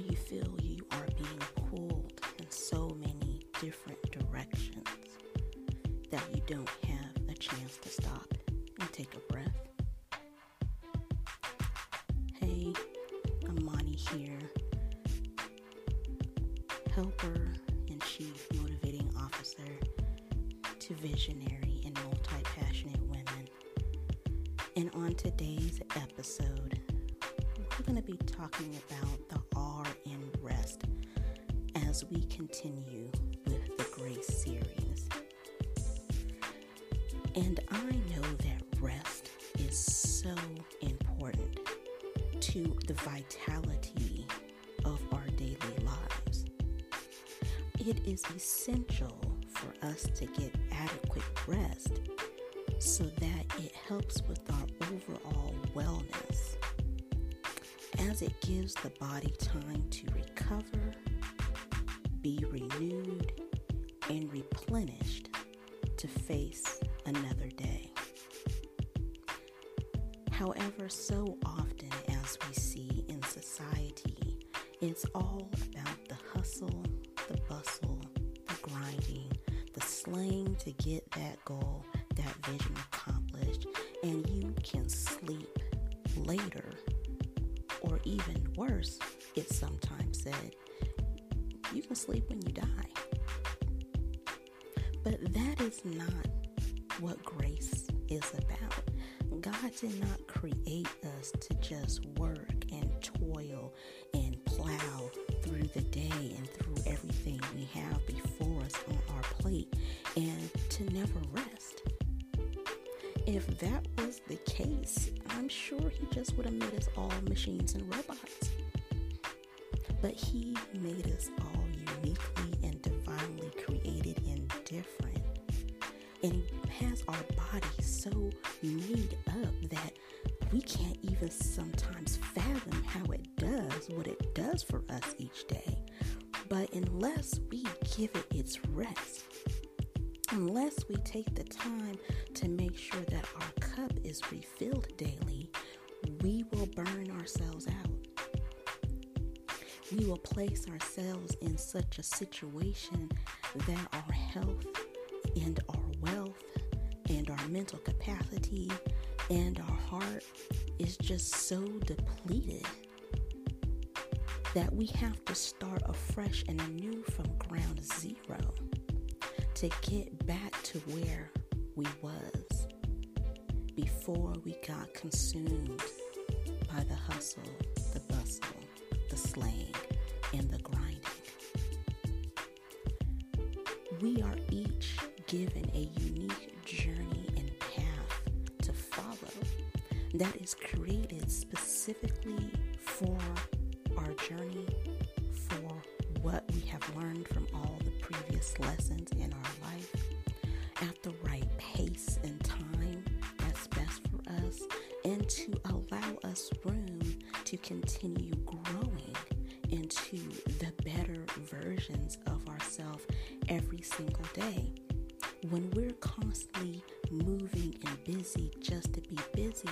you feel you are being pulled in so many different directions that you don't have a chance to stop and take a breath. Hey, I'm Monty here, helper and chief motivating officer to visionary and multi passionate women. And on today's episode, we're going to be talking about the as we continue with the Grace series. And I know that rest is so important to the vitality of our daily lives. It is essential for us to get adequate rest so that it helps with our overall wellness as it gives the body time to recover, be renewed, and replenished to face another day. However, so often as we see in society, it's all about the hustle, the bustle, the grinding, the slaying to get that goal, that vision accomplished, and you can sleep later. Or even worse, it's sometimes said, you can sleep when you die. But that is not what grace is about. God did not create us to just work and toil and plow through the day and through everything we have before us on our plate and to never rest. If that was the case, I'm sure He just would have made us all machines and robots. But He made us all uniquely and divinely created and different. And has our body so made up that we can't even sometimes fathom how it does what it does for us each day. But unless we give it its rest, unless we take the time to make sure that our cup is refilled daily, We will place ourselves in such a situation that our health and our wealth and our mental capacity and our heart is just so depleted that we have to start afresh and anew from ground zero to get back to where we was before we got consumed by the hustle, the bustle, the slaying, We are each given a unique journey and path to follow that is created specifically for our journey, for what we have learned from all the previous lessons in our life, at the right pace and time that's best for us, and to allow us room to continue growing into the better versions of ourselves every single day. When we're constantly moving and busy just to be busy,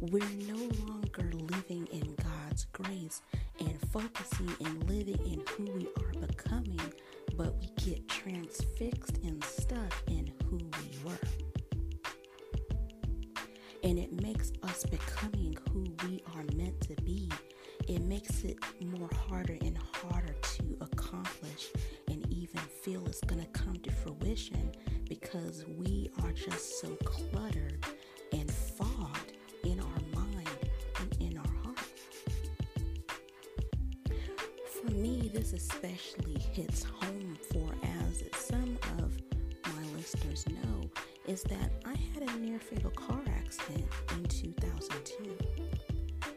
we're no longer living in God's grace and focusing and living in who we are becoming, but we get transfixed and stuck in who we were. And it makes us becoming who we are meant to be. It makes it more harder and harder to and even feel it's going to come to fruition because we are just so cluttered and fogged in our mind and in our heart. For me, this especially hits home for as some of my listeners know is that I had a near fatal car accident in 2002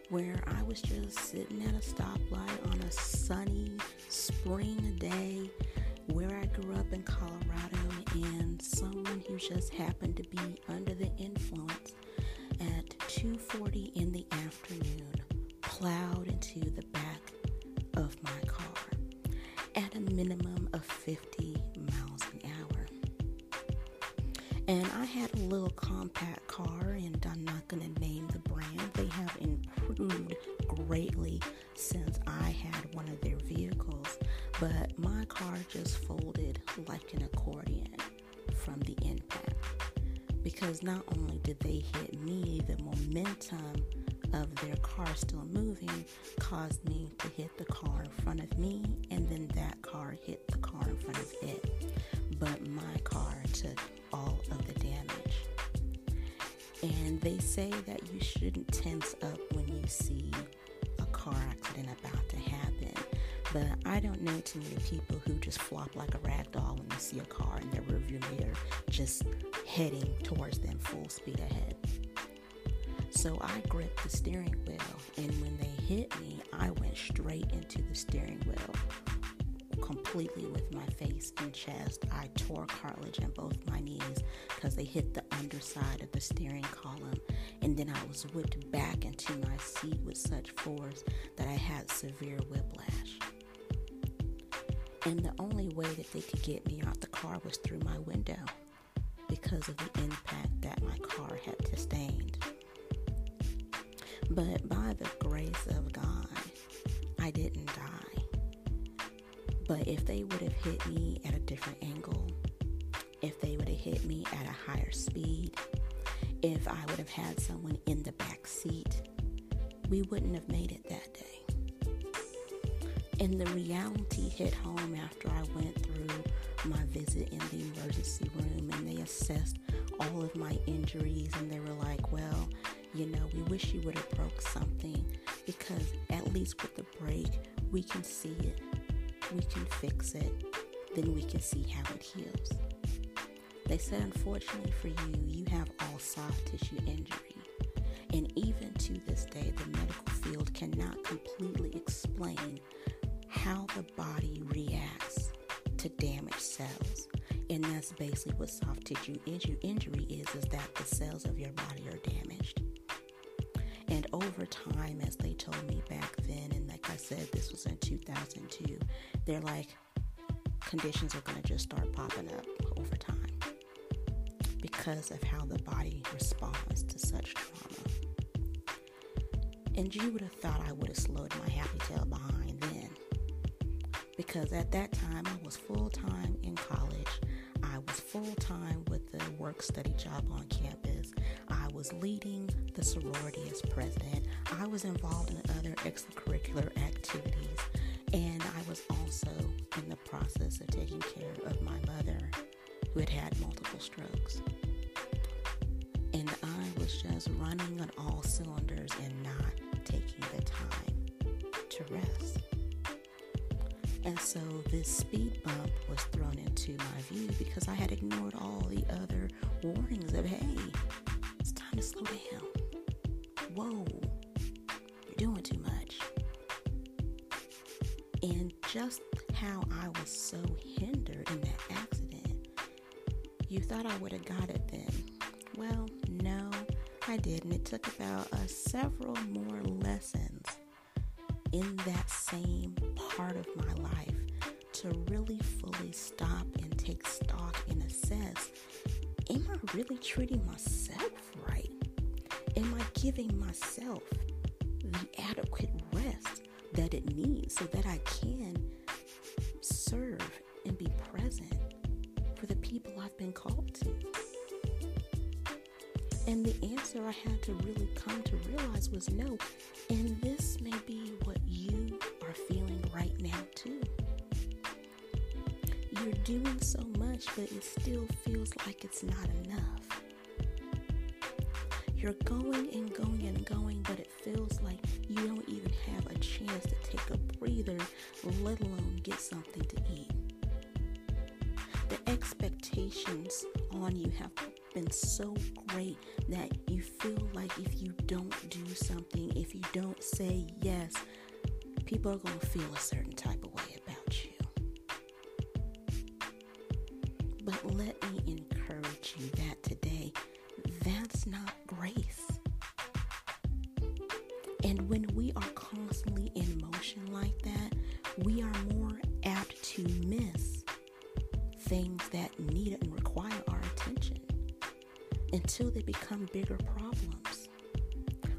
where I was just sitting at a stoplight on a sunny spring day where I grew up in Colorado and someone who just happened to be under the influence at 2:40 in the afternoon plowed into the back of my car at a minimum of 50 miles an hour. And I had a little compact car, and I'm not going to name the brand. They have improved greatly since I had one of their vehicles, but my car just folded like an accordion from the impact. Because not only did they hit me, the momentum of their car still moving caused me to hit the car in front of me, and then that car hit the car in front of it. But my car took all of the damage. And they say that you shouldn't tense up when you see a car accident about to happen. But I don't know too many people who just flop like a rag doll when they see a car in their rearview mirror just heading towards them full speed ahead. So I gripped the steering wheel, and when they hit me, I went straight into the steering wheel, completely with my face and chest. I tore cartilage in both my knees because they hit the underside of the steering column, and then I was whipped back into my seat with such force that I had severe whiplash. And the only way that they could get me out the car was through my window because of the impact that my car had sustained. But by the grace of God, I didn't die. But if they would have hit me at a different angle, if they would have hit me at a higher speed, if I would have had someone in the back seat, we wouldn't have made it that day. And the reality hit home after I went through my visit in the emergency room and they assessed all of my injuries and they were like, well, you know, we wish you would have broke something because at least with the break, we can see it, we can fix it, then we can see how it heals. They said, unfortunately for you, you have all soft tissue injury. And even to this day, the medical field cannot completely explain how the body reacts to damaged cells. And that's basically what soft tissue injury is, is that the cells of your body are damaged. Over time, as they told me back then, and like I said, this was in 2002, they're like, conditions are going to just start popping up over time because of how the body responds to such trauma. And you would have thought I would have slowed my happy tail behind then. Because at that time, I was full time in college. I was full time with the work study job on campus. Was leading the sorority as president. I was involved in other extracurricular activities. And I was also in the process of taking care of my mother who had had multiple strokes. And I was just running on all cylinders and not taking the time to rest. And so this speed bump was thrown into my view because I had ignored all the other warnings of, hey, time to slow down. Whoa, you're doing too much. And just how I was so hindered in that accident, you thought I would have got it then. Well, no, I didn't. It took about uh, several more lessons in that same part of my life to really fully stop and take stock and assess am I really treating myself? Am I giving myself the adequate rest that it needs so that I can serve and be present for the people I've been called to? And the answer I had to really come to realize was no. And this may be what you are feeling right now, too. You're doing so much, but it still feels like it's not enough. You're going and going and going, but it feels like you don't even have a chance to take a breather, let alone get something to eat. The expectations on you have been so great that you feel like if you don't do something, if you don't say yes, people are going to feel a certain type of way about you. But let me encourage you that today, not grace. And when we are constantly in motion like that, we are more apt to miss things that need and require our attention. Until they become bigger problems.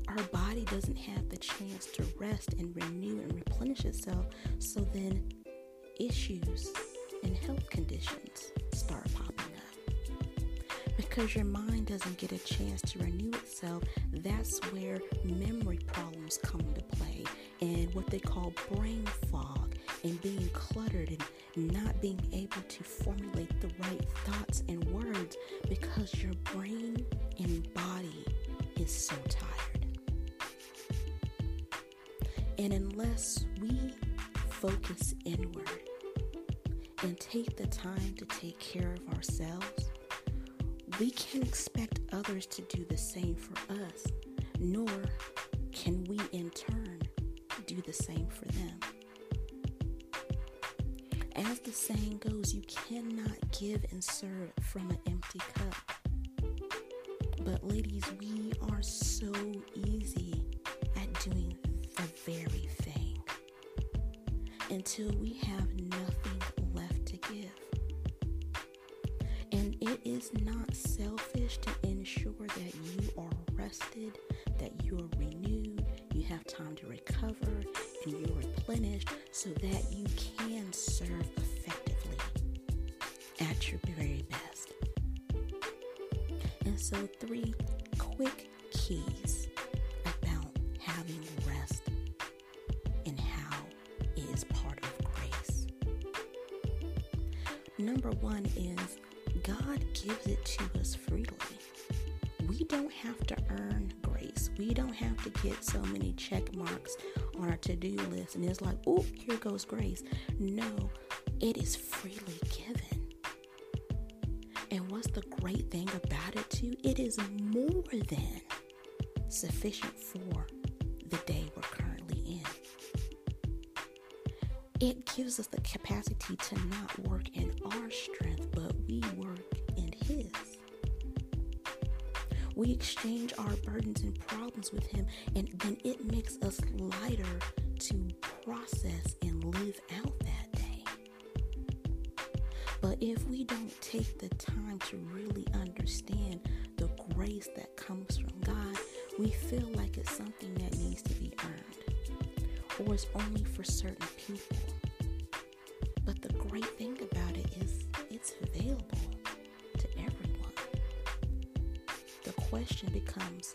Our body doesn't have the chance to rest and renew and replenish itself, so then issues Because your mind doesn't get a chance to renew itself, that's where memory problems come into play and what they call brain fog and being cluttered and not being able to formulate the right thoughts and words because your brain and body is so tired. And unless we focus inward and take the time to take care of ourselves, we can't expect others to do the same for us, nor can we in turn do the same for them. As the saying goes, you cannot give and serve from an empty cup. But, ladies, we are so easy at doing the very thing until we have nothing And it is not selfish to ensure that you are rested, that you are renewed, you have time to recover, and you're replenished so that you can serve effectively at your very best. And so, three quick keys about having rest and how it is part of grace. Number one is God gives it to us freely. We don't have to earn grace. We don't have to get so many check marks on our to do list and it's like, oh, here goes grace. No, it is freely given. And what's the great thing about it, too? It is more than sufficient for the day we're It gives us the capacity to not work in our strength, but we work in His. We exchange our burdens and problems with Him, and then it makes us lighter to process and live out that day. But if we don't take the time to really understand the grace that comes from God, we feel like it's something that needs to be earned or it's only for certain people. But the great thing about it is it's available to everyone. The question becomes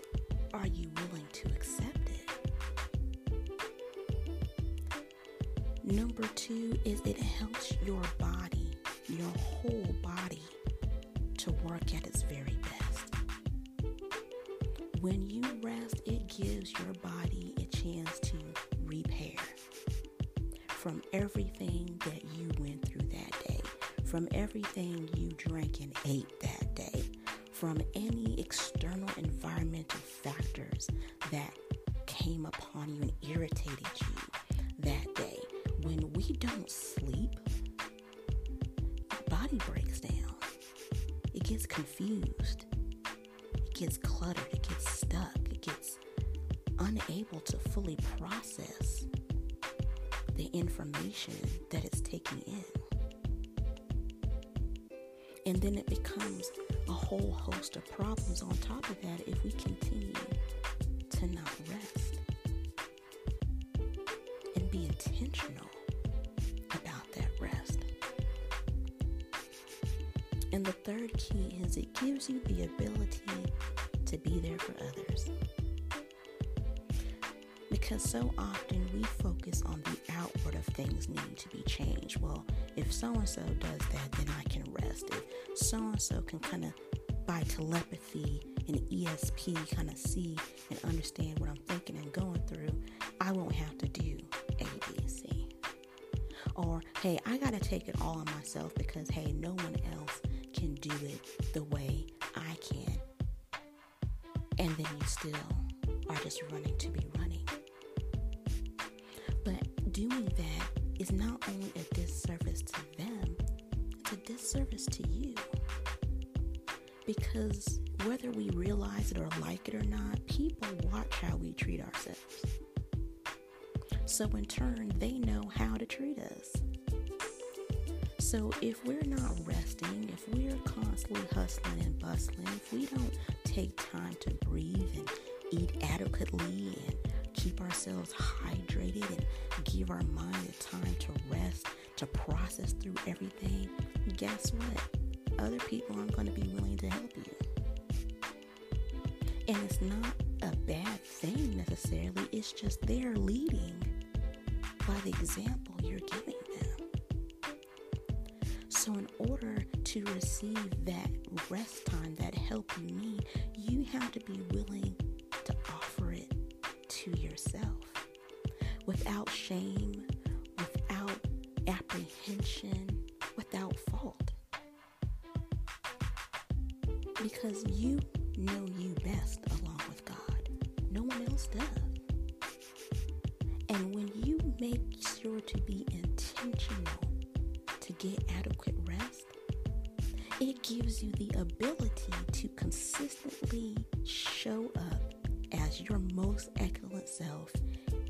are you willing to accept it? Number two is it helps your body, your whole body, to work at its very best. When you rest, it gives your body from everything that you went through that day, from everything you drank and ate that day, from any external environmental factors that came upon you and irritated you that day. When we don't sleep, body breaks down. It gets confused. It gets cluttered. It gets stuck. It gets unable to fully process the information that it's taking in. And then it becomes a whole host of problems on top of that if we continue to not rest and be intentional about that rest. And the third key is it gives you the ability to be there for others. Because so often we focus on the outward of things needing to be changed. Well, if so and so does that, then I can rest. If so and so can kind of by telepathy and ESP kind of see and understand what I'm thinking and going through, I won't have to do A, B, C. Or, hey, I got to take it all on myself because, hey, no one else can do it the way I can. And then you still are just running to be running. Doing that is not only a disservice to them, it's a disservice to you. Because whether we realize it or like it or not, people watch how we treat ourselves. So in turn, they know how to treat us. So if we're not resting, if we're constantly hustling and bustling, if we don't take time to breathe and eat adequately and keep ourselves hydrated and give our mind the time to rest, to process through everything, guess what? Other people aren't going to be willing to help you. And it's not a bad thing necessarily, it's just they're leading by the example you're giving them. So, in order to receive that rest time, that help you need, you have to be willing to offer to yourself without shame, without apprehension, without fault. Because you know you best along with God. No one else does. And when you make sure to be intentional to get adequate rest, it gives you the ability your most excellent self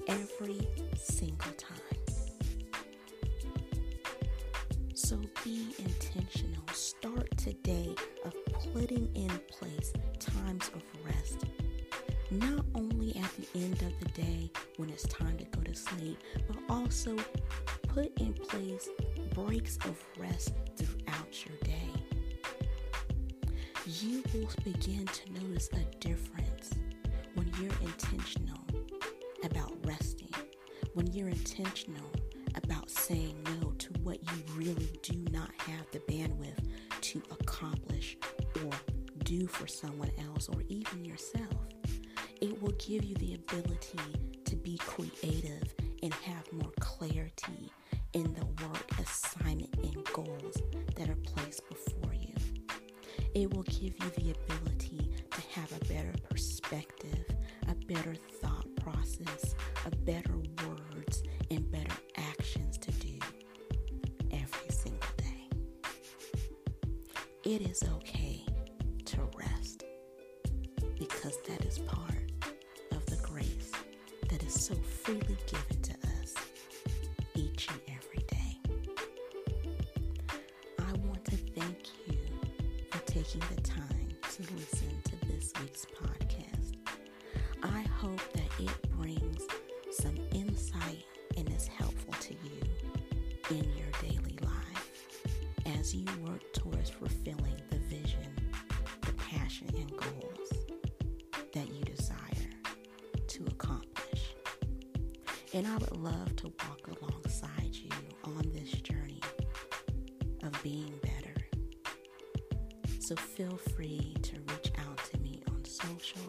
every single time. So be intentional. Start today of putting in place times of rest. Not only at the end of the day when it's time to go to sleep, but also put in place breaks of rest throughout your day. You will begin to notice a difference you're intentional about resting, when you're intentional about saying no to what you really do not have the bandwidth to accomplish or do for someone else or even yourself. It will give you the ability to be creative and have more clarity in the work assignment and goals that are placed before you. It will give you the ability to have a better perspective, better thought process, a better words, and better actions to do every single day. It is okay to rest because that is part of the grace that is so freely given to us And I would love to walk alongside you on this journey of being better. So feel free to reach out to me on social